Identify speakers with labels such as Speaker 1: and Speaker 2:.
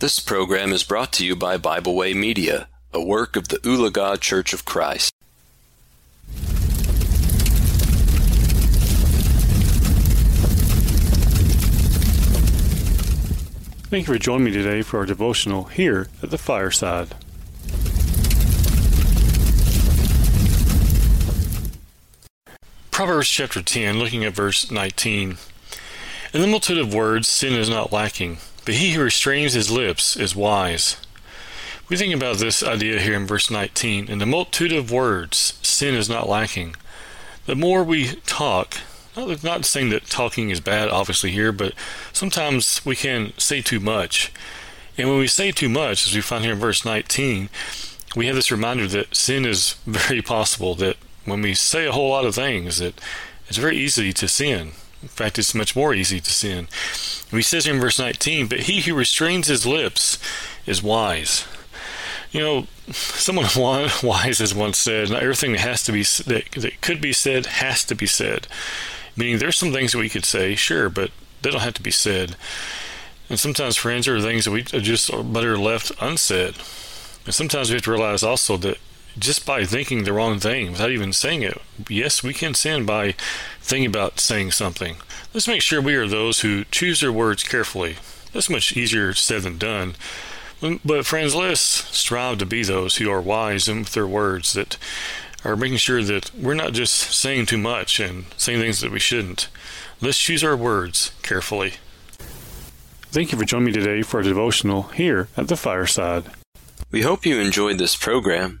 Speaker 1: This program is brought to you by Bible Way Media, a work of the Ulaga Church of Christ.
Speaker 2: Thank you for joining me today for our devotional here at the fireside. Proverbs chapter 10, looking at verse 19. In the multitude of words, sin is not lacking, but he who restrains his lips is wise. We think about this idea here in verse 19. In the multitude of words, sin is not lacking. The more we talk, not, not saying that talking is bad, obviously, here, but sometimes we can say too much. And when we say too much, as we find here in verse 19, we have this reminder that sin is very possible, that when we say a whole lot of things, that it's very easy to sin. In fact, it's much more easy to sin. He says in verse 19, But he who restrains his lips is wise. You know, someone wise has once said, not everything that has to be that, that could be said has to be said. Meaning, there's some things that we could say, sure, but they don't have to be said. And sometimes, friends, there are things that we just better left unsaid. And sometimes we have to realize also that just by thinking the wrong thing without even saying it, yes, we can sin by thinking about saying something. Let's make sure we are those who choose their words carefully. That's much easier said than done. But, friends, let's strive to be those who are wise in their words, that are making sure that we're not just saying too much and saying things that we shouldn't. Let's choose our words carefully. Thank you for joining me today for a devotional here at the fireside.
Speaker 1: We hope you enjoyed this program.